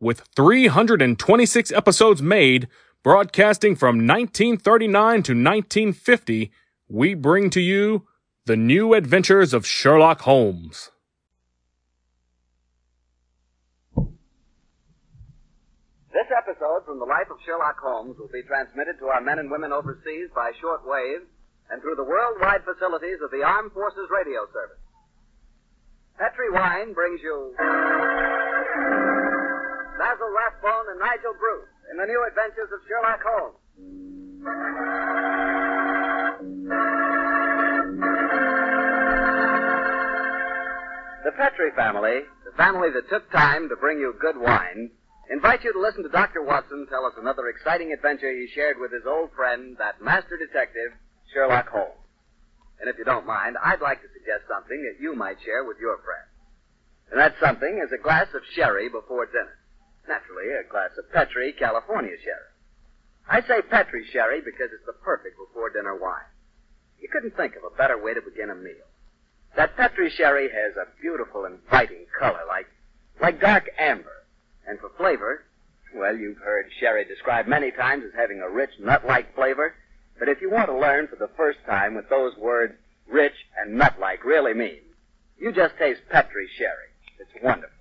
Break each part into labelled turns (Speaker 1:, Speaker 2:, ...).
Speaker 1: with 326 episodes made, broadcasting from 1939 to 1950, we bring to you The New Adventures of Sherlock Holmes.
Speaker 2: This episode from the life of Sherlock Holmes will be transmitted to our men and women overseas by short wave and through the worldwide facilities of the Armed Forces Radio Service. Petri Wine brings you And Nigel Bruce in the new adventures of Sherlock Holmes. The Petri family, the family that took time to bring you good wine, invite you to listen to Dr. Watson tell us another exciting adventure he shared with his old friend, that master detective, Sherlock Holmes. And if you don't mind, I'd like to suggest something that you might share with your friends. And that something is a glass of sherry before dinner. Naturally, a glass of Petri California sherry. I say Petri sherry because it's the perfect before dinner wine. You couldn't think of a better way to begin a meal. That Petri sherry has a beautiful, inviting color, like, like dark amber. And for flavor, well, you've heard sherry described many times as having a rich, nut-like flavor. But if you want to learn for the first time what those words rich and nut-like really mean, you just taste Petri sherry. It's wonderful.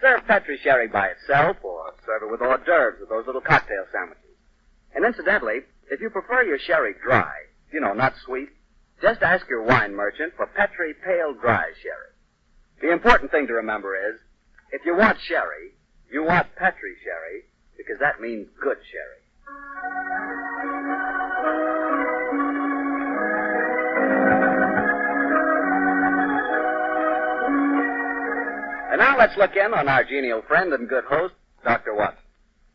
Speaker 2: Serve Petri sherry by itself or serve it with hors d'oeuvres with those little cocktail sandwiches. And incidentally, if you prefer your sherry dry, you know, not sweet, just ask your wine merchant for Petri Pale Dry Sherry. The important thing to remember is, if you want sherry, you want Petri sherry, because that means good sherry. And now let's look in on our genial friend and good host, Dr. Watson.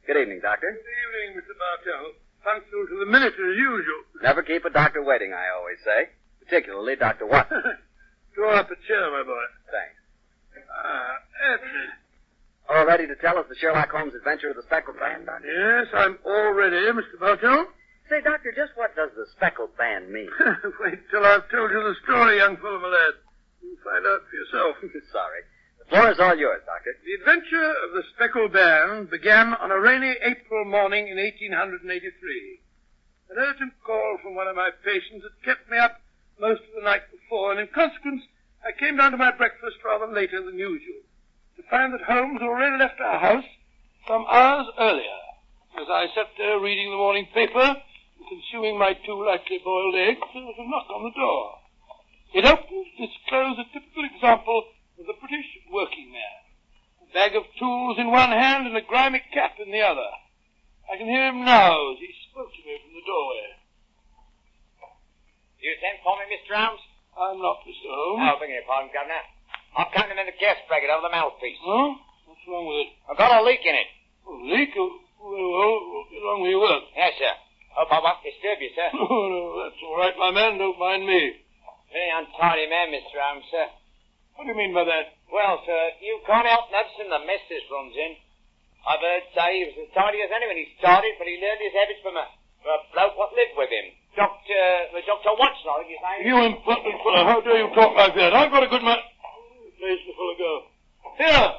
Speaker 2: Good evening, Doctor.
Speaker 3: Good evening, Mr. Bartell. Punctual to the minute as usual.
Speaker 2: Never keep a doctor waiting, I always say. Particularly Dr. Watson.
Speaker 3: Draw up a chair, my boy.
Speaker 2: Thanks.
Speaker 3: Ah, that's it.
Speaker 2: All ready to tell us the Sherlock Holmes adventure of the speckled band, Doctor?
Speaker 3: Yes, I'm all ready, Mr. Bartell.
Speaker 2: Say, Doctor, just what does the speckled band mean?
Speaker 3: Wait till I've told you the story, young fellow, my lad. You'll find out for yourself.
Speaker 2: Sorry. The floor is all yours, Doctor.
Speaker 3: The adventure of the Speckled Band began on a rainy April morning in 1883. An urgent call from one of my patients had kept me up most of the night before, and in consequence, I came down to my breakfast rather later than usual, to find that Holmes had already left our house some hours earlier. As I sat there reading the morning paper and consuming my two lightly boiled eggs, there was a knock on the door. It opened to disclose a typical example of the British working man. A bag of tools in one hand and a grimy cap in the other. I can hear him now as he spoke to me from the doorway.
Speaker 4: You sent for me, Mr. Holmes?
Speaker 3: I'm not Mr. Holmes.
Speaker 4: Oh, beg your pardon, Governor. I'm counting in the gas bracket over the mouthpiece.
Speaker 3: Huh? What's wrong with it?
Speaker 4: I've got a leak in it.
Speaker 3: Oh, leak? Oh, well, well, what's wrong with your work?
Speaker 4: Yes, sir. Hope I won't disturb you, sir.
Speaker 3: Oh, no, that's all right, my man. Don't mind me.
Speaker 4: Very untidy man, Mr. Holmes, sir.
Speaker 3: What do you mean by that?
Speaker 4: Well, sir, you can't help noticing the mess this room's in. I've heard say he was as tidy as anyone. he started, but he learned his habits from a, from a bloke what lived with him. Doctor, uh, Dr. Watson, I think his name.
Speaker 3: You impertinent fellow, how dare you talk like that? I've got a good man. Where's the fellow go? Here!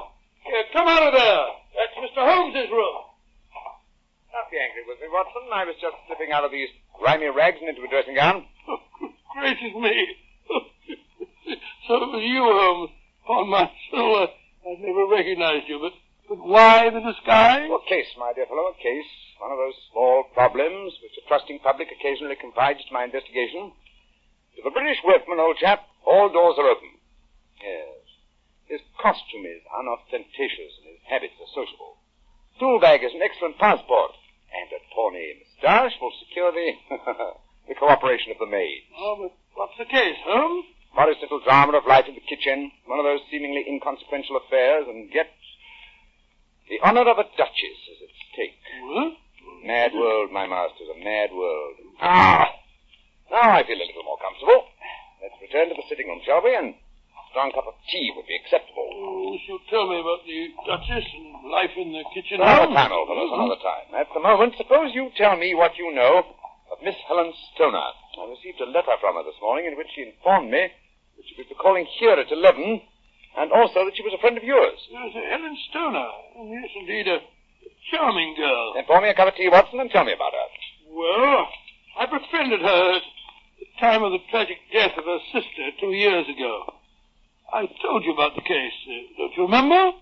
Speaker 3: Here, come out of there! That's Mr. Holmes's room.
Speaker 4: Don't be angry with me, Watson. I was just slipping out of these grimy rags and into a dressing gown.
Speaker 3: Oh, good gracious me. so it was you, um, Holmes. Upon my soul, I, I never recognized you, but, but why the disguise?
Speaker 4: A case, my dear fellow, a case. One of those small problems which a trusting public occasionally confides to my investigation. To the British workman, old chap, all doors are open. Yes. His costume is unostentatious and his habits are sociable. Tool bag is an excellent passport. And a tawny moustache will secure the, the cooperation of the maid.
Speaker 3: Oh, but what's the case, Holmes?
Speaker 4: Modest little drama of life in the kitchen. One of those seemingly inconsequential affairs, and yet the honor of a duchess is at stake.
Speaker 3: What?
Speaker 4: Mad world, my masters, a mad world. Ah! Now I feel a little more comfortable. Let's return to the sitting room, shall we? And a strong cup of tea would be acceptable.
Speaker 3: Oh, you should tell me about the Duchess and life in the kitchen.
Speaker 4: Another time, old fellows, another time. At the moment, suppose you tell me what you know of Miss Helen Stoner. I received a letter from her this morning in which she informed me that she be calling here at 11, and also that she was a friend of yours.
Speaker 3: Yes, Helen Stoner. Yes, indeed, a charming girl.
Speaker 4: Then pour me a cup of tea, Watson, and tell me about her.
Speaker 3: Well, I befriended her at the time of the tragic death of her sister two years ago. I told you about the case. Uh, don't you remember?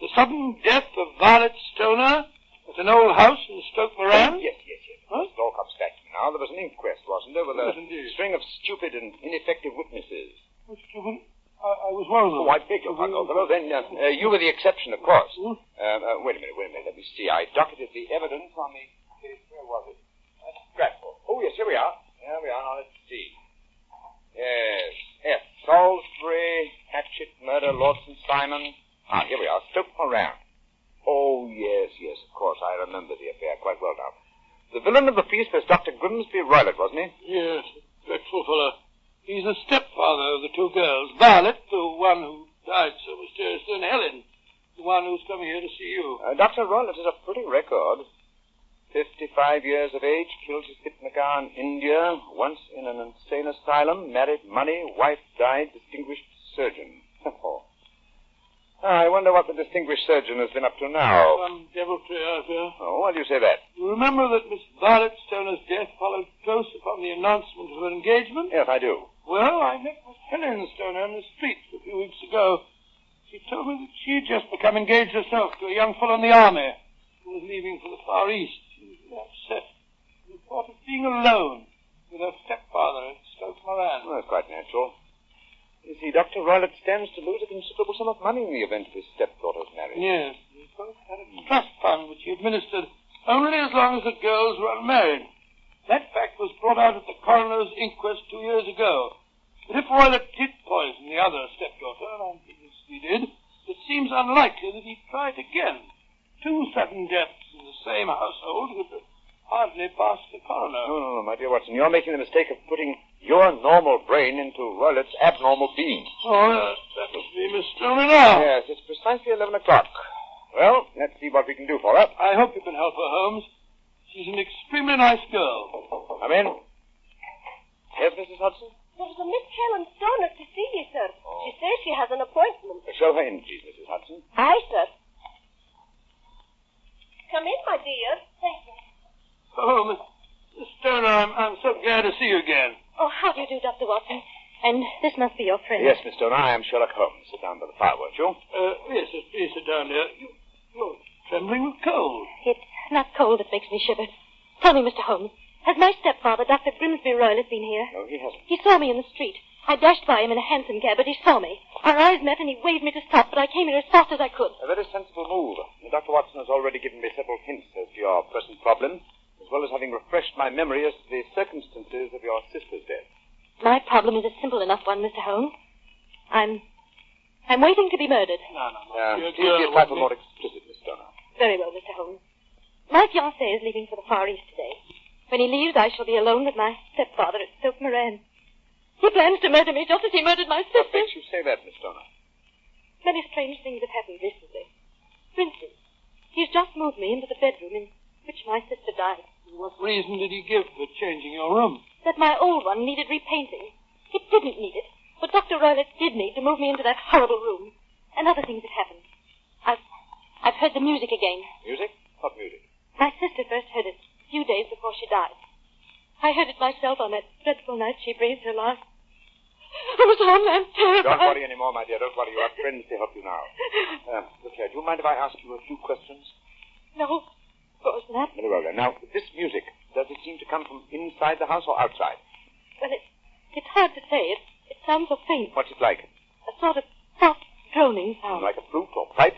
Speaker 3: The sudden death of Violet Stoner at an old house in Stoke Moran?
Speaker 4: Yes, yes, yes.
Speaker 3: Huh?
Speaker 4: It all comes back to me now. There was an inquest, wasn't there, with a
Speaker 3: Yes, indeed.
Speaker 4: string of stupid and ineffective witnesses.
Speaker 3: I, I was one of them.
Speaker 4: Oh, I beg your pardon, fellow. Then uh, uh, you were the exception, of course.
Speaker 3: Hmm?
Speaker 4: Uh, uh, wait a minute, wait a minute. Let me see. I docketed the evidence on the case. Where was it? Uh, scrapbook. Oh, yes, here we are. Here we are. Now, let's see. Yes. F. Salisbury, Hatchet, murder, Lordson, Simon. Ah, here we are. Stoke Moran. Oh, yes, yes, of course. I remember the affair quite well now. The villain of the piece was Dr. Grimsby Roylott, wasn't he?
Speaker 3: Yes, dreadful fellow. He's the stepfather of the two girls. Violet, the one who died so mysteriously, and Helen, the one who's coming here to see you.
Speaker 4: Uh, Dr. Roylott has a pretty record. 55 years of age, killed his Hitmagar in India, once in an insane asylum, married money, wife died, distinguished surgeon. I wonder what the distinguished surgeon has been up to now.
Speaker 3: Some deviltry there.
Speaker 4: Oh, why do you say that?
Speaker 3: You remember that Miss Violet Stoner's death followed close upon the announcement of her engagement?
Speaker 4: Yes, I do.
Speaker 3: Well, I met Miss Helen Stoner in the street a few weeks ago. She told me that she had just become engaged herself to a young fellow in the army who was leaving for the Far East. She was upset. The thought of being alone with her stepfather at Stoke Moran.
Speaker 4: Well, that's quite natural. You see, Dr. Roylott stands to lose a considerable sum of money in the event of his stepdaughter's marriage.
Speaker 3: Yes, they both had a trust fund which he administered only as long as the girls were unmarried. That fact was brought out at the coroner's inquest two years ago. But if Roylott did poison the other stepdaughter, and I'm convinced he did, it seems unlikely that he'd try it again. Two sudden deaths in the same household would hardly pass the coroner.
Speaker 4: No, no, no, my dear Watson. You're making the mistake of putting your normal brain into Roylott's abnormal being.
Speaker 3: Oh, yes, that must be Miss Stoner now.
Speaker 4: Yes, it's precisely 11 o'clock. Well, let's see what we can do for her.
Speaker 3: I hope you can help her, Holmes. She's an extremely nice girl.
Speaker 4: Come in. Yes, Mrs. Hudson?
Speaker 5: There's a Miss Helen Stoner to see you, sir.
Speaker 4: Oh.
Speaker 5: She says she has an appointment.
Speaker 4: Show her in, please, Mrs. Hudson.
Speaker 5: Aye, sir. Come in, my dear. Thank you.
Speaker 3: Oh, Miss, Miss Stoner, I'm, I'm so glad to see you again.
Speaker 5: Oh, how do you do, Dr. Watson? And this must be your friend.
Speaker 4: Yes, Miss Stoner, I am Sherlock Holmes. Sit down by the fire, won't you?
Speaker 3: Uh, yes, yes, please sit down there. You, you're trembling with cold.
Speaker 5: It's not cold that makes me shiver. Tell me, Mr. Holmes, has my stepfather, Dr. Grimsby Roylott, been here?
Speaker 4: No, he hasn't.
Speaker 5: He saw me in the street. I dashed by him in a hansom cab, but he saw me. Our eyes met and he waved me to stop, but I came here as fast as I could.
Speaker 4: A very sensible move. Dr. Watson has already given me several hints as to your present problem, as well as having refreshed my memory as to the circumstances of your sister's death.
Speaker 5: My problem is a simple enough one, Mr. Holmes. I'm. I'm waiting to be murdered.
Speaker 3: No, no, no.
Speaker 4: Uh,
Speaker 3: Dear
Speaker 4: please be
Speaker 5: Very well, Mr. Holmes. My fiancé is leaving for the Far East today. When he leaves, I shall be alone with my stepfather at Stoke Moran. He plans to murder me just as he murdered my sister.
Speaker 4: What
Speaker 5: sister.
Speaker 4: makes you say that, Miss Stoner?
Speaker 5: Many strange things have happened recently. For instance, he's just moved me into the bedroom in which my sister died.
Speaker 3: What reason did he give for changing your room?
Speaker 5: That my old one needed repainting. It didn't need it, but Dr. Roylott did need to move me into that horrible room. And other things have happened. I've, heard the music again.
Speaker 4: Music? What music?
Speaker 5: My sister first heard it a few days before she died. I heard it myself on that dreadful night she breathed her last. I was on and
Speaker 4: Don't worry any more, my dear. Don't worry. You have friends to help you now. Uh, look here. Do you mind if I ask you a few questions?
Speaker 5: No, of course not.
Speaker 4: Very well, then. Now, this music, does it seem to come from inside the house or outside?
Speaker 5: Well, it, it's hard to say. It, it sounds so faint.
Speaker 4: What's it like?
Speaker 5: A sort of soft droning sound.
Speaker 4: Like a flute or pipe?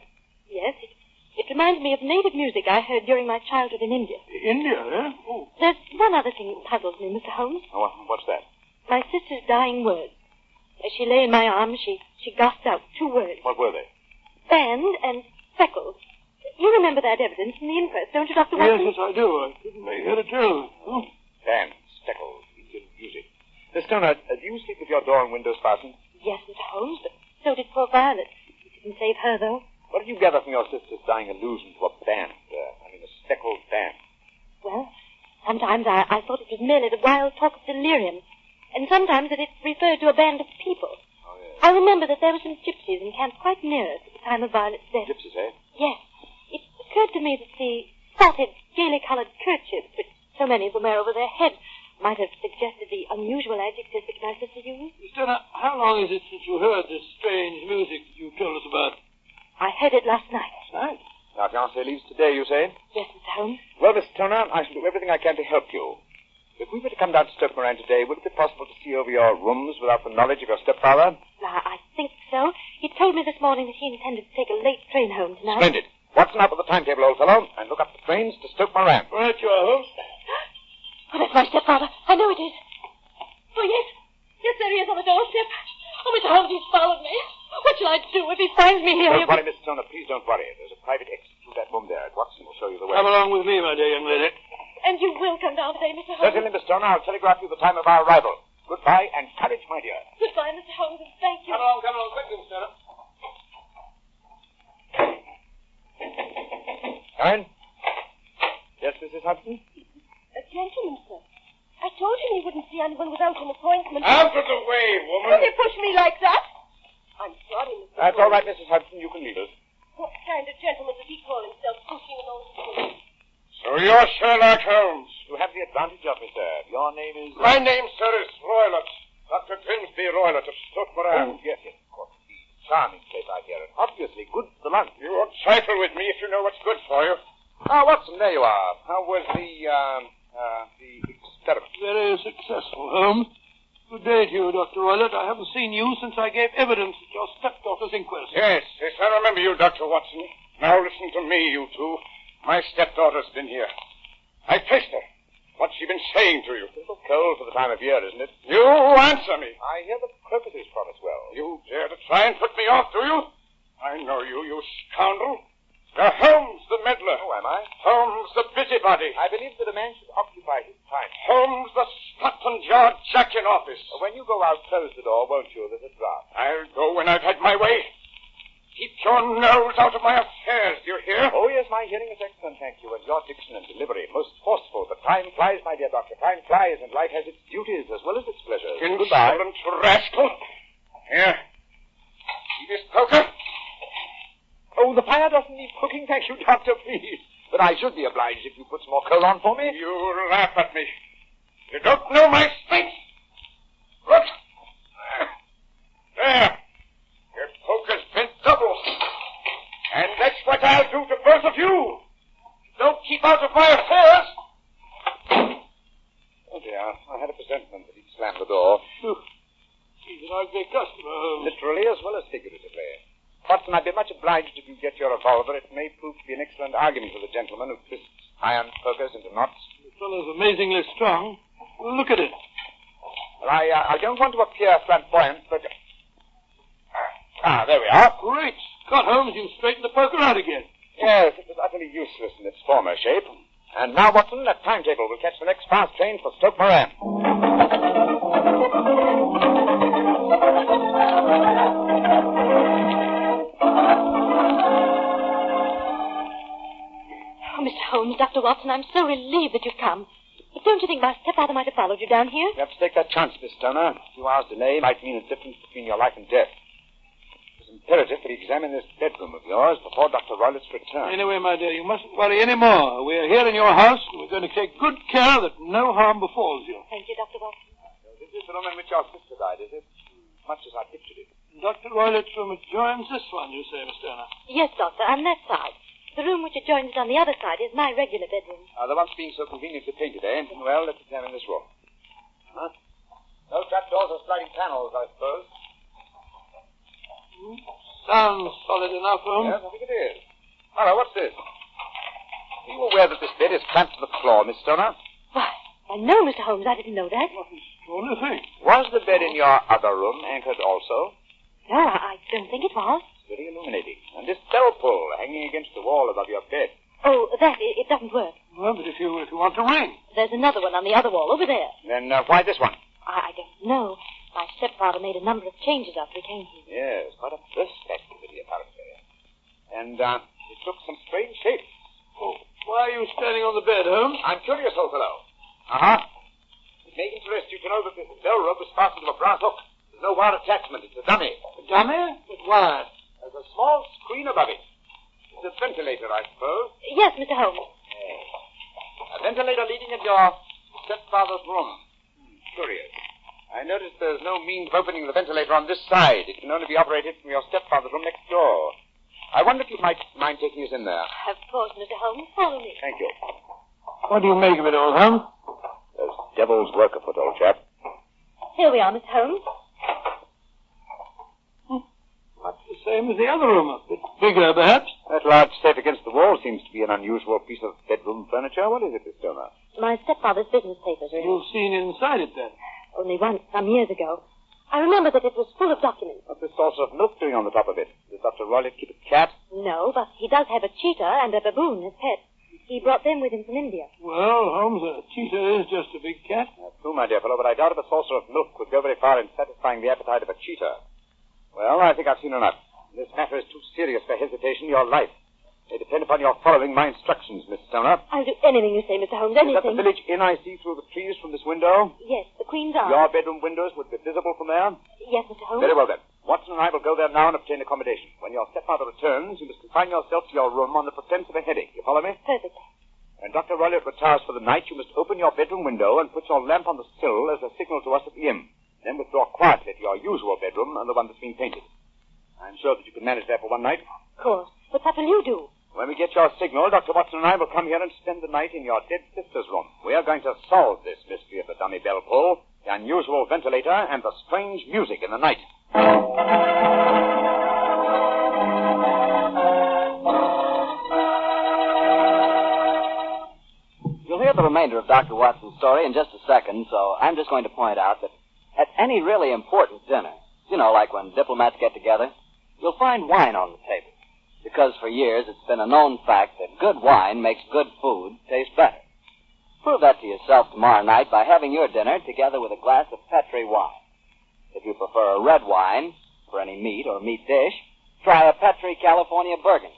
Speaker 5: Yes, it, it reminds me of native music I heard during my childhood in India.
Speaker 3: India, eh? Oh,
Speaker 5: There's one other thing that puzzles me, Mr. Holmes.
Speaker 4: Oh, what- what's that?
Speaker 5: My sister's dying words. As she lay in my arms, she, she gasped out two words.
Speaker 4: What were they?
Speaker 5: Band and freckles. You remember that evidence in the inquest, don't you, Dr. Watson?
Speaker 3: yes, yes, I do. I couldn't make head or tail it. Oh.
Speaker 4: Dan, Speckles, Indian music. Miss Stoner, uh, do you sleep with your door and windows fastened?
Speaker 5: Yes, Mr. Holmes, but so did poor Violet. It didn't save her, though.
Speaker 4: What did you gather from your sister's dying allusion to a band? Uh, I mean, a speckled band.
Speaker 5: Well, sometimes I, I thought it was merely the wild talk of delirium, and sometimes that it referred to a band of people.
Speaker 4: Oh, yes.
Speaker 5: I remember that there were some gypsies encamped quite near us at the time of Violet's death.
Speaker 4: Gypsies, eh?
Speaker 5: Yes. It occurred to me that the spotted, gaily colored kerchiefs which so many of them wear over their heads might have suggested the unusual adjectives that my sister used.
Speaker 3: Miss Stoner, how long is it since you heard this strange music you told us about?
Speaker 5: I heard it last night.
Speaker 3: Last night?
Speaker 4: Our fiancé leaves today, you say?
Speaker 5: Yes, Mr. Holmes.
Speaker 4: Well, Miss Stoner, I shall do everything I can to help you. If we were to come down to Stoke Moran today, would it be possible to see over your rooms without the knowledge of your stepfather?
Speaker 5: I, I think so. He told me this morning that he intended to take a late train home tonight.
Speaker 4: Splendid. Watson up with the timetable, old fellow, and look up the trains to Stoke Moran.
Speaker 3: Right you are, Holmes.
Speaker 5: Oh, that's my stepfather. I know it is. Oh, yes. Yes, there he is on the doorstep. Oh, Mr. Holmes, he's followed me. What shall I do if he finds me here?
Speaker 4: Don't worry, Miss Stoner. Please don't worry. There's a private exit through that room there. Watson will show you the way.
Speaker 3: Come along with me, my dear young lady.
Speaker 5: And you will come down today, Mr. Holmes.
Speaker 4: Certainly, Miss Stoner. I'll telegraph you the time of our arrival. Goodbye and courage, my dear.
Speaker 5: Goodbye, Mr. Holmes, and thank you.
Speaker 3: Come along, come along, quickly, Miss Stoner.
Speaker 4: Come in. Yes, Mrs. Hudson?
Speaker 5: A gentleman, sir. I told him he wouldn't see anyone without an appointment.
Speaker 3: Out of the way, woman.
Speaker 5: Will you push me like that? I'm sorry, Mr.
Speaker 4: That's all right, Mrs. Hudson. You can leave us.
Speaker 5: What kind of gentleman does he call himself, pushing an old woman?
Speaker 3: So you're Sherlock Holmes.
Speaker 4: You have the advantage of me, sir. Your name is... uh,
Speaker 3: My name, sir, is Roylott. Dr. Grimsby Roylott of Stoke
Speaker 4: Oh,
Speaker 3: Moran.
Speaker 4: yes, yes, of course. Charming place, I hear, and obviously good for lunch.
Speaker 3: You won't trifle with me if you know what's good for you.
Speaker 4: Ah, Watson, there you are. How was the, um, uh, the experiment?
Speaker 3: Very successful, Holmes. Good day to you, Dr. Roylott. I haven't seen you since I gave evidence at your stepdaughter's inquest.
Speaker 6: Yes, yes, I remember you, Dr. Watson. Now listen to me, you two. My stepdaughter's been here. I faced her. What's she been saying to you?
Speaker 4: It's A little cold for the time of year, isn't it?
Speaker 6: You answer me.
Speaker 4: I hear the crocuses promise well.
Speaker 6: You dare to try and put me off, do you? I know you, you scoundrel. Holmes, the meddler.
Speaker 4: Oh, am I?
Speaker 6: Holmes, the busybody.
Speaker 4: I believe that a man should occupy his time.
Speaker 6: Holmes, the Scotland Yard jack in office.
Speaker 4: When you go out, close the door, won't you? There's a draft.
Speaker 6: I'll go when I've had my way. Keep your nose out of my affairs, do you hear?
Speaker 4: Oh, yes, my hearing is excellent, thank you, and your diction and delivery most forceful. But time flies, my dear doctor. Time flies, and life has its duties as well as its pleasures. Goodbye.
Speaker 6: Rascal. Here. See this poker?
Speaker 4: Oh, the fire doesn't need cooking, thank you, doctor, please. But I should be obliged if you put some more coal on for me.
Speaker 6: You laugh at me. You don't know my strength. Look. There. Your poker's bent double. And that's what I'll do to both of you. Don't keep out of my affairs.
Speaker 4: Oh, dear. I had a presentiment that he'd slam the door.
Speaker 3: Phew. He's an ugly customer, Holmes.
Speaker 4: Literally as well as figuratively. Watson, I'd be much obliged you revolver. It may prove to be an excellent argument for the gentleman who twists iron pokers into knots.
Speaker 3: The fellow's amazingly strong. Look at it.
Speaker 4: Well, I, uh, I don't want to appear flamboyant, but... Ah, there we are.
Speaker 3: Great Scott, Holmes, you've straightened the poker out again.
Speaker 4: Yes, it was utterly useless in its former shape. And now, Watson, that timetable will catch the next fast train for Stoke Moran.
Speaker 5: Don't you think my stepfather might have followed you down here?
Speaker 4: You have to take that chance, Miss Stoner. A few hours' delay might mean a difference between your life and death. It's imperative that we examine this bedroom of yours before Dr. Roylott's return.
Speaker 3: Anyway, my dear, you mustn't worry any more. We're here in your house, and we're going to take good care that no harm befalls you.
Speaker 5: Thank you, Dr. Watson.
Speaker 4: This is the room in which your sister died, is it? Much as I pictured it.
Speaker 3: Dr. Roylott's room adjoins this one, you say, Miss Stoner?
Speaker 5: Yes, Doctor, on that side. The room which adjoins it on the other side is my regular bedroom.
Speaker 4: Uh, the one's being so conveniently painted, eh? Well, let's examine this room. Huh? No trapdoors or sliding panels, I suppose.
Speaker 3: Sounds solid enough, Holmes.
Speaker 4: Yes, I think it is. Hello, what's this? Are you aware that this bed is clamped to the floor, Miss Stoner?
Speaker 5: Why, I know, Mr. Holmes, I didn't know that.
Speaker 3: What an extraordinary thing.
Speaker 4: Was the bed in your other room anchored also?
Speaker 5: No, I, I don't think it was.
Speaker 4: Very illuminating. And this bell pull hanging against the wall above your bed.
Speaker 5: Oh, that, it, it doesn't work.
Speaker 3: Well, but if you, if you want to ring.
Speaker 5: There's another one on the other wall over there.
Speaker 4: Then uh, why this one?
Speaker 5: I, I don't know. My stepfather made a number of changes after he came here.
Speaker 4: Yes, quite a brisk activity, apparently. And uh, it took some strange shapes.
Speaker 3: Oh, why are you standing on the bed, Holmes?
Speaker 4: I'm curious, old fellow. Uh-huh. It may interest you to know that this bell rope is fastened to a brass hook. There's no wire attachment. It's a dummy.
Speaker 3: A dummy? But why?
Speaker 4: There's a small screen above it. It's a ventilator, I suppose.
Speaker 5: Yes, Mr. Holmes.
Speaker 4: A ventilator leading into your stepfather's room. Hmm, curious. I notice there's no means of opening the ventilator on this side. It can only be operated from your stepfather's room next door. I wonder if you might mind taking us in there.
Speaker 5: Of course, Mr. Holmes. Follow me.
Speaker 4: Thank you.
Speaker 3: What do you make of it, old Holmes?
Speaker 4: There's devil's work afoot, old chap.
Speaker 5: Here we are, Mr. Holmes.
Speaker 3: Much the same as the other room. A bit bigger, perhaps.
Speaker 4: That large safe against the wall seems to be an unusual piece of bedroom furniture. What is it, Miss Stoner?
Speaker 5: My stepfather's business papers are in.
Speaker 3: You've seen inside it, then.
Speaker 5: Only once, some years ago. I remember that it was full of documents.
Speaker 4: What's this saucer of milk doing on the top of it? Does Dr. Roylott keep a cat?
Speaker 5: No, but he does have a cheetah and a baboon as pets. He brought them with him from India.
Speaker 3: Well, Holmes, a cheetah is just a big cat.
Speaker 4: That's true, my dear fellow, but I doubt if a saucer of milk would go very far in satisfying the appetite of a cheetah. Well, I think I've seen enough. This matter is too serious for hesitation. Your life may depend upon your following my instructions, Miss Stoner.
Speaker 5: I'll do anything you say, Mr. Holmes,
Speaker 4: Is that the village inn I see through the trees from this window?
Speaker 5: Yes, the Queen's Arms.
Speaker 4: Your bedroom windows would be visible from there?
Speaker 5: Yes, Mr. Holmes.
Speaker 4: Very well, then. Watson and I will go there now and obtain accommodation. When your stepfather returns, you must confine yourself to your room on the pretense of a headache. You follow me?
Speaker 5: Perfectly.
Speaker 4: When Dr. Roylott retires for the night, you must open your bedroom window and put your lamp on the sill as a signal to us at the inn. Then withdraw quietly to your usual bedroom and the one that's been painted. I'm sure that you can manage there for one night.
Speaker 5: Of course. But what will you do?
Speaker 4: When we get your signal, Dr. Watson and I will come here and spend the night in your dead sister's room. We are going to solve this mystery of the dummy bell pull, the unusual ventilator, and the strange music in the night.
Speaker 2: You'll hear the remainder of Dr. Watson's story in just a second, so I'm just going to point out that at any really important dinner, you know, like when diplomats get together, you'll find wine on the table. Because for years it's been a known fact that good wine makes good food taste better. Prove that to yourself tomorrow night by having your dinner together with a glass of Petri wine. If you prefer a red wine for any meat or meat dish, try a Petri California Burgundy.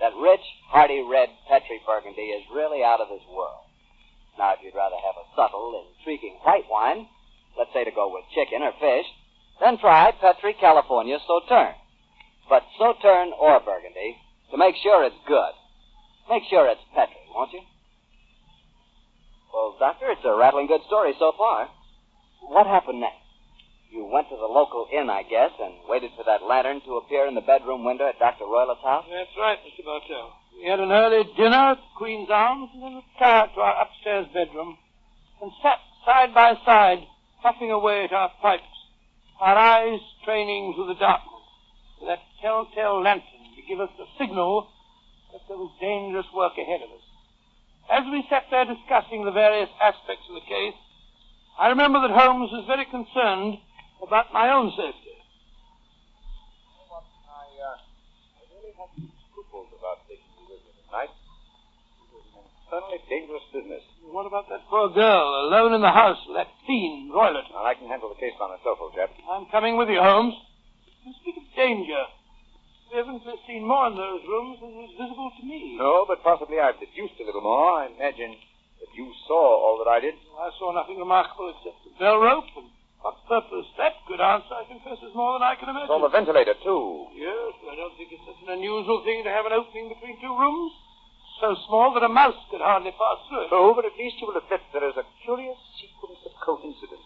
Speaker 2: That rich, hearty red Petri Burgundy is really out of this world. Now, if you'd rather have a subtle, intriguing white wine, let's say to go with chicken or fish, then try Petri California Sauterne. But Sauterne or Burgundy, to make sure it's good, make sure it's Petri, won't you? Well, Doctor, it's a rattling good story so far. What happened next? You went to the local inn, I guess, and waited for that lantern to appear in the bedroom window at Dr. Roylott's house?
Speaker 3: That's right, Mr. Bartell. We had an early dinner at Queen's Arms and then retired to our upstairs bedroom and sat side by side, puffing away at our pipes, our eyes straining through the darkness that telltale lantern to give us the signal that there was dangerous work ahead of us. As we sat there discussing the various aspects of the case, I remember that Holmes was very concerned about my own safety.
Speaker 4: I, uh, I really have some scruples about taking you with me tonight. It an infernally dangerous business.
Speaker 3: What about that poor girl alone in the house with that fiend, Roylott?
Speaker 4: Now, I can handle the case by myself, old chap.
Speaker 3: I'm coming with you, Holmes. You speak of danger. We haven't seen more in those rooms than was visible to me.
Speaker 4: No, but possibly I've deduced a little more. I imagine that you saw all that I did.
Speaker 3: I saw nothing remarkable except the bell rope, and what purpose that could answer, I confess, is more than I can imagine.
Speaker 4: Saw the ventilator, too.
Speaker 3: Yes, I don't think it's such an unusual thing to have an opening between two rooms. So small that a mouse could hardly pass through it.
Speaker 4: True, but at least you will admit there is a curious sequence of coincidences.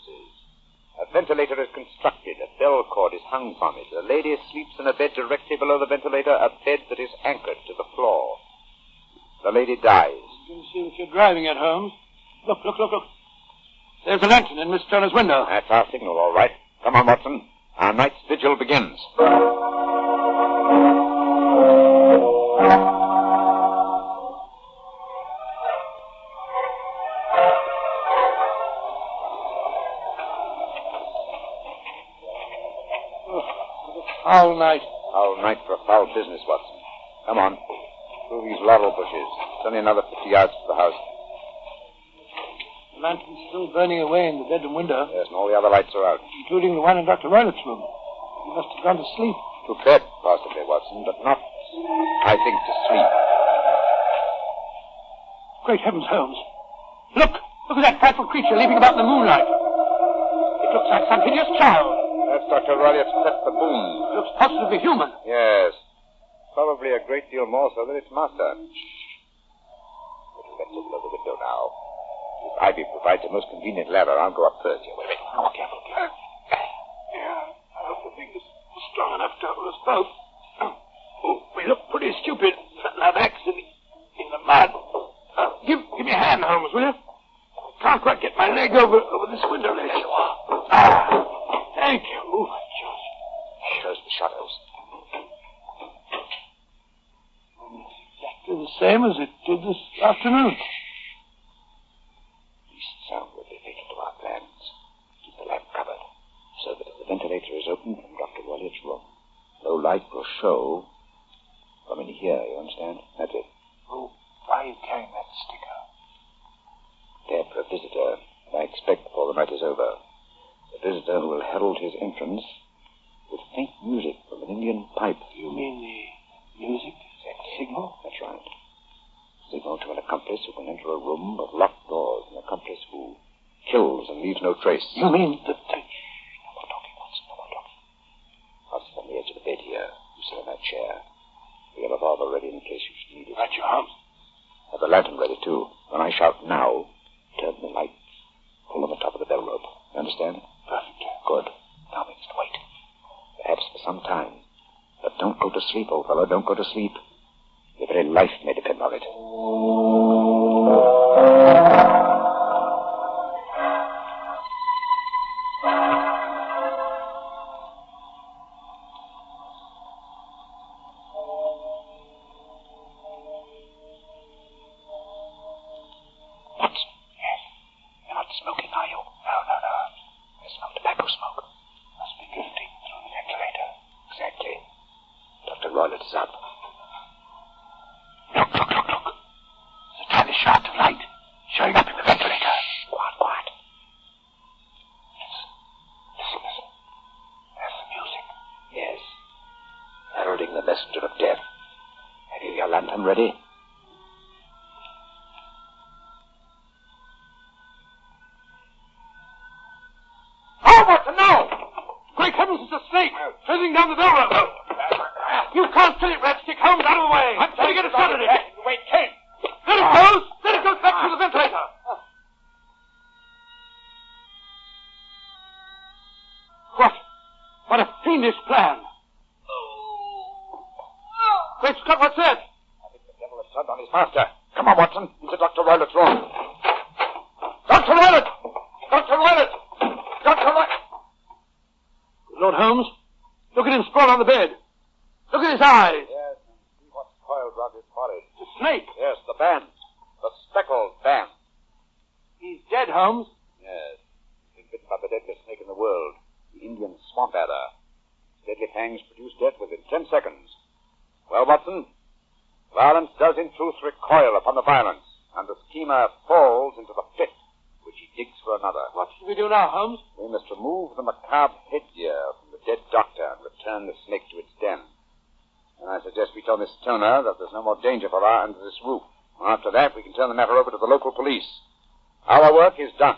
Speaker 4: A ventilator is constructed, a bell cord is hung from it. A lady sleeps in a bed directly below the ventilator, a bed that is anchored to the floor. The lady dies.
Speaker 3: You can see what you're driving at, Holmes. Look, look, look, look. There's a lantern in Miss Stoner's window.
Speaker 4: That's our signal, all right. Come on, Watson. Our night's vigil begins.
Speaker 3: Night.
Speaker 4: For a foul business, Watson. Come on. Through these laurel bushes. It's only another 50 yards to the house.
Speaker 3: The lantern's still burning away in the bedroom window,
Speaker 4: Yes, and all the other lights are out.
Speaker 3: including the one in Dr. Roylott's room. He must have gone to sleep.
Speaker 4: To bed, possibly, Watson, but not, I think, to sleep.
Speaker 3: Great heavens, Holmes. Look! Look at that frightful creature leaping about in the moonlight. It looks like some hideous child.
Speaker 4: That's Dr. Roylott's pet baboon.
Speaker 3: It looks positively human.
Speaker 4: Yes. Probably a great deal more so than its master. Shh. Little let's open the window now. If Ivy provides a most convenient ladder, I'll go up first. Here, wait a minute. Oh, careful, careful.
Speaker 3: Yeah, I hope the thing is strong enough to hold us both. Oh, we look pretty stupid, flattening our backs in the, in the mud. Uh, give, give me a hand, Holmes, will you? I can't quite get my leg over, over this window ledge. There you are. Ah, thank you. Oh, my gosh.
Speaker 4: Shows the shadows.
Speaker 3: Exactly the same as it did this afternoon.
Speaker 4: Least sound will be fatal to our plans. Keep the lamp covered, so that if the ventilator is open from Dr. Roylott's room, no light will show from in here, you understand? That's it.
Speaker 3: Oh, why are you carrying that sticker?
Speaker 4: There for a visitor, and I expect before the night is over. A visitor who will herald his entrance with faint music from an Indian pipe.
Speaker 3: You mean the music?
Speaker 4: Signal? That's right. Signal to an accomplice who can enter a room with locked doors, an accomplice who kills and leaves no trace.
Speaker 3: You mean that... that
Speaker 4: No more talking, Watson. No more talking. I'll on the edge of the bed here. You sit on that chair. We have a revolver ready in case you should need it.
Speaker 3: Right, your Holmes.
Speaker 4: Have the lantern ready, too. When I shout now, turn the lights. Pull on the top of the bell rope. You understand?
Speaker 3: Perfect.
Speaker 4: Good. Now we must wait. Perhaps for some time. But don't go to sleep, old fellow. Don't go to sleep.
Speaker 3: Him sprawled on the bed. Look at his eyes.
Speaker 4: Yes, and see what's coiled round his body.
Speaker 3: A snake.
Speaker 4: Yes, the band. The speckled band.
Speaker 3: He's dead, Holmes.
Speaker 4: Yes. He's been bitten by the deadliest snake in the world. The Indian swamp adder. Deadly fangs produce death within ten seconds. Well, Watson, violence does in truth recoil upon the violence, and the schemer falls into the pit which he digs for another.
Speaker 3: What should we do now, Holmes?
Speaker 4: We must remove the macabre headgear from the dead doctor and return the snake to its den. And I suggest we tell Miss Stoner that there's no more danger for her under this roof. After that, we can turn the matter over to the local police. Our work is done.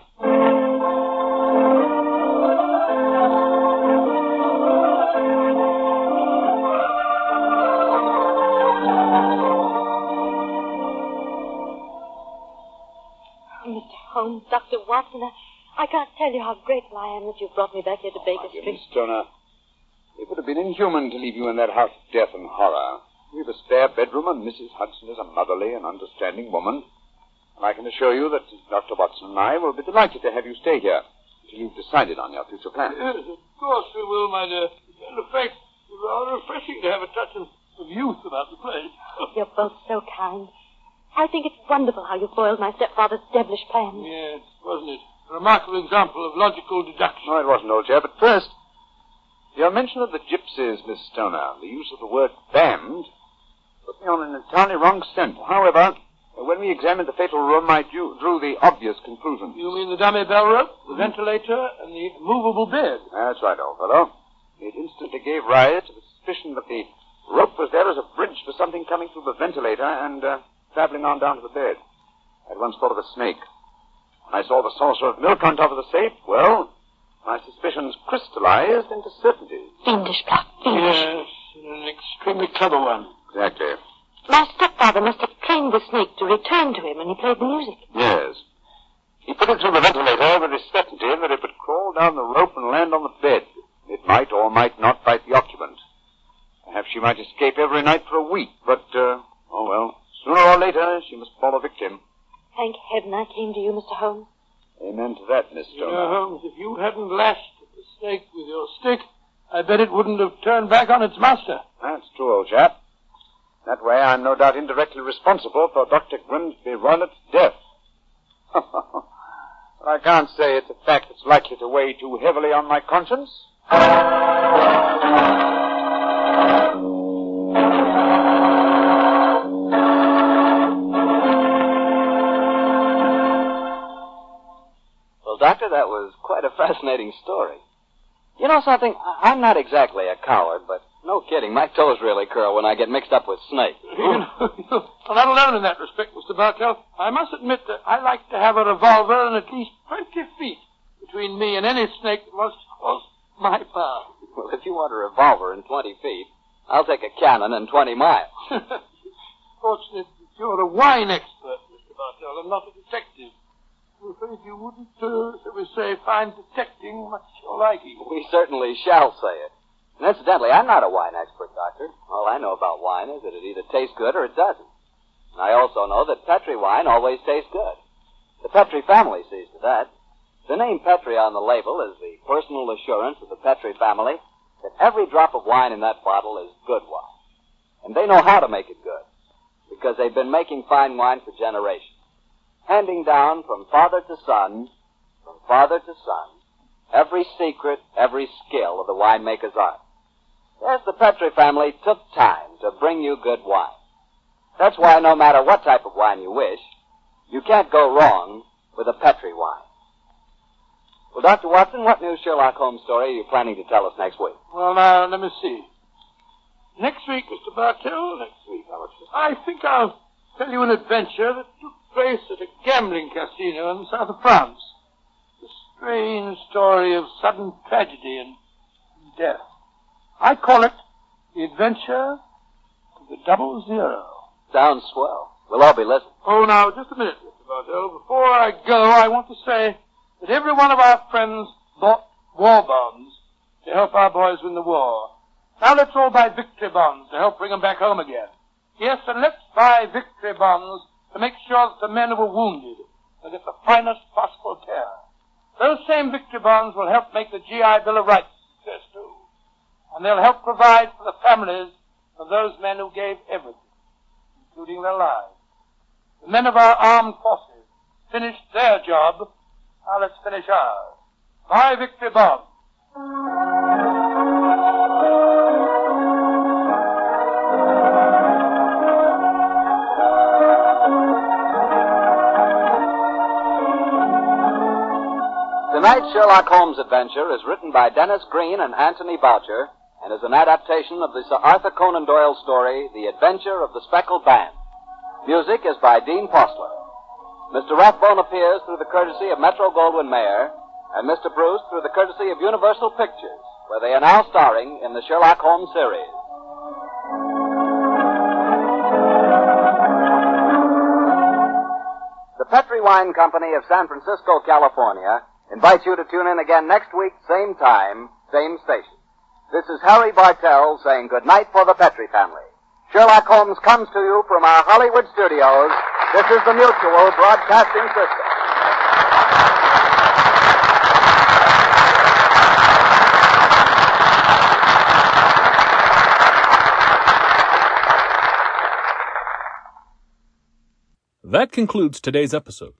Speaker 5: Oh, Mr. Holmes, Dr. Watson, I, I can't tell you how grateful I am that you brought me back here to Baker Street.
Speaker 4: Miss Stoner, it would have been inhuman to leave you in that house of death and horror. We've a spare bedroom, and Mrs. Hudson is a motherly and understanding woman. And I can assure you that Dr. Watson and I will be delighted to have you stay here until you've decided on your future plans.
Speaker 3: Yes, of course we will, my dear. In fact, it's rather refreshing to have a touch of, of youth about the place.
Speaker 5: You're both so kind. I think it's wonderful how you foiled my stepfather's devilish plans.
Speaker 3: yes, wasn't it? A remarkable example of logical deduction.
Speaker 4: No, it wasn't, old chap. But first, Your mention of the gypsies, Miss Stoner, the use of the word band, put me on an entirely wrong scent. However, when we examined the fatal room, I drew, drew the obvious conclusion.
Speaker 3: You mean the dummy bell rope, the ventilator, and the movable bed?
Speaker 4: That's right, old fellow. It instantly gave rise to the suspicion that the rope was there as a bridge for something coming through the ventilator and uh, traveling on down to the bed. I at once thought of a snake. When I saw the saucer of milk on top of the safe, well, my suspicions crystallized into certainty.
Speaker 5: Fiendish plot. Fiendish.
Speaker 3: Yes, an extremely clever one.
Speaker 4: Exactly.
Speaker 5: My stepfather must have trained the snake to return to him when he played the music.
Speaker 4: Yes. He put it through the ventilator with the certainty that it would crawl down the rope and land on the bed. It might or might not bite the occupant. Perhaps she might escape every night for a week, but, uh, oh well, sooner or later she must fall a victim.
Speaker 5: Thank heaven I came to you, Mr. Holmes.
Speaker 4: Amen to that, Miss
Speaker 3: You know, Holmes, if you hadn't lashed the snake with your stick, I bet it wouldn't have turned back on its master.
Speaker 4: That's true, old chap. That way I'm no doubt indirectly responsible for Dr. Grimsby Roylott's death. but I can't say it's a fact that's likely to weigh too heavily on my conscience.
Speaker 2: Fascinating story. You know something? I- I'm not exactly a coward, but no kidding, my toes really curl when I get mixed up with snakes.
Speaker 3: You know, well, not alone in that respect, Mr. Bartell. I must admit that I like to have a revolver and at least 20 feet between me and any snake that wants to cross my path.
Speaker 2: Well, if you want a revolver in 20 feet, I'll take a cannon in 20 miles.
Speaker 3: Fortunate that you're a wine expert, Mr. Bartell, and not a detective. Afraid you wouldn't, uh, shall we say, find detecting much your liking.
Speaker 2: We certainly shall say it. And incidentally, I'm not a wine expert, Doctor. All I know about wine is that it either tastes good or it doesn't. And I also know that Petri wine always tastes good. The Petri family sees to that. The name Petri on the label is the personal assurance of the Petri family that every drop of wine in that bottle is good wine. And they know how to make it good because they've been making fine wine for generations, handing down from father to son, from father to son, every secret, every skill of the winemaker's art. Yes, the Petri family took time to bring you good wine. That's why no matter what type of wine you wish, you can't go wrong with a Petri wine. Well, Dr. Watson, what new Sherlock Holmes story are you planning to tell us next week?
Speaker 3: Well, now, let me see. Next week, Mr. Bartell, next week, I I think I'll tell you an adventure that took place at a gambling casino in the south of France. A strange story of sudden tragedy and death. I call it The Adventure of the Double Zero.
Speaker 2: Sounds swell. We'll all be listening.
Speaker 3: Oh, now, just a minute, Mr. Bartell. Before I go, I want to say that every one of our friends bought war bonds to help our boys win the war. Now let's all buy victory bonds to help bring them back home again. Yes, and let's buy victory bonds to make sure that the men who were wounded will get the finest possible care. Those same victory bonds will help make the GI Bill of Rights success too. And they'll help provide for the families of those men who gave everything, including their lives. The men of our armed forces finished their job. Now let's finish ours. Buy victory bonds.
Speaker 2: Tonight's Sherlock Holmes adventure is written by Dennis Green and Anthony Boucher and is an adaptation of the Sir Arthur Conan Doyle story, The Adventure of the Speckled Band. Music is by Dean Fossler. Mr. Rathbone appears through the courtesy of Metro Goldwyn Mayer and Mr. Bruce through the courtesy of Universal Pictures, where they are now starring in the Sherlock Holmes series. The Petri Wine Company of San Francisco, California, invites you to tune in again next week, same time, same station. This is Harry Bartell saying good night for the Petri family. Sherlock Holmes comes to you from our Hollywood studios. This is the Mutual Broadcasting System.
Speaker 1: That concludes today's episode.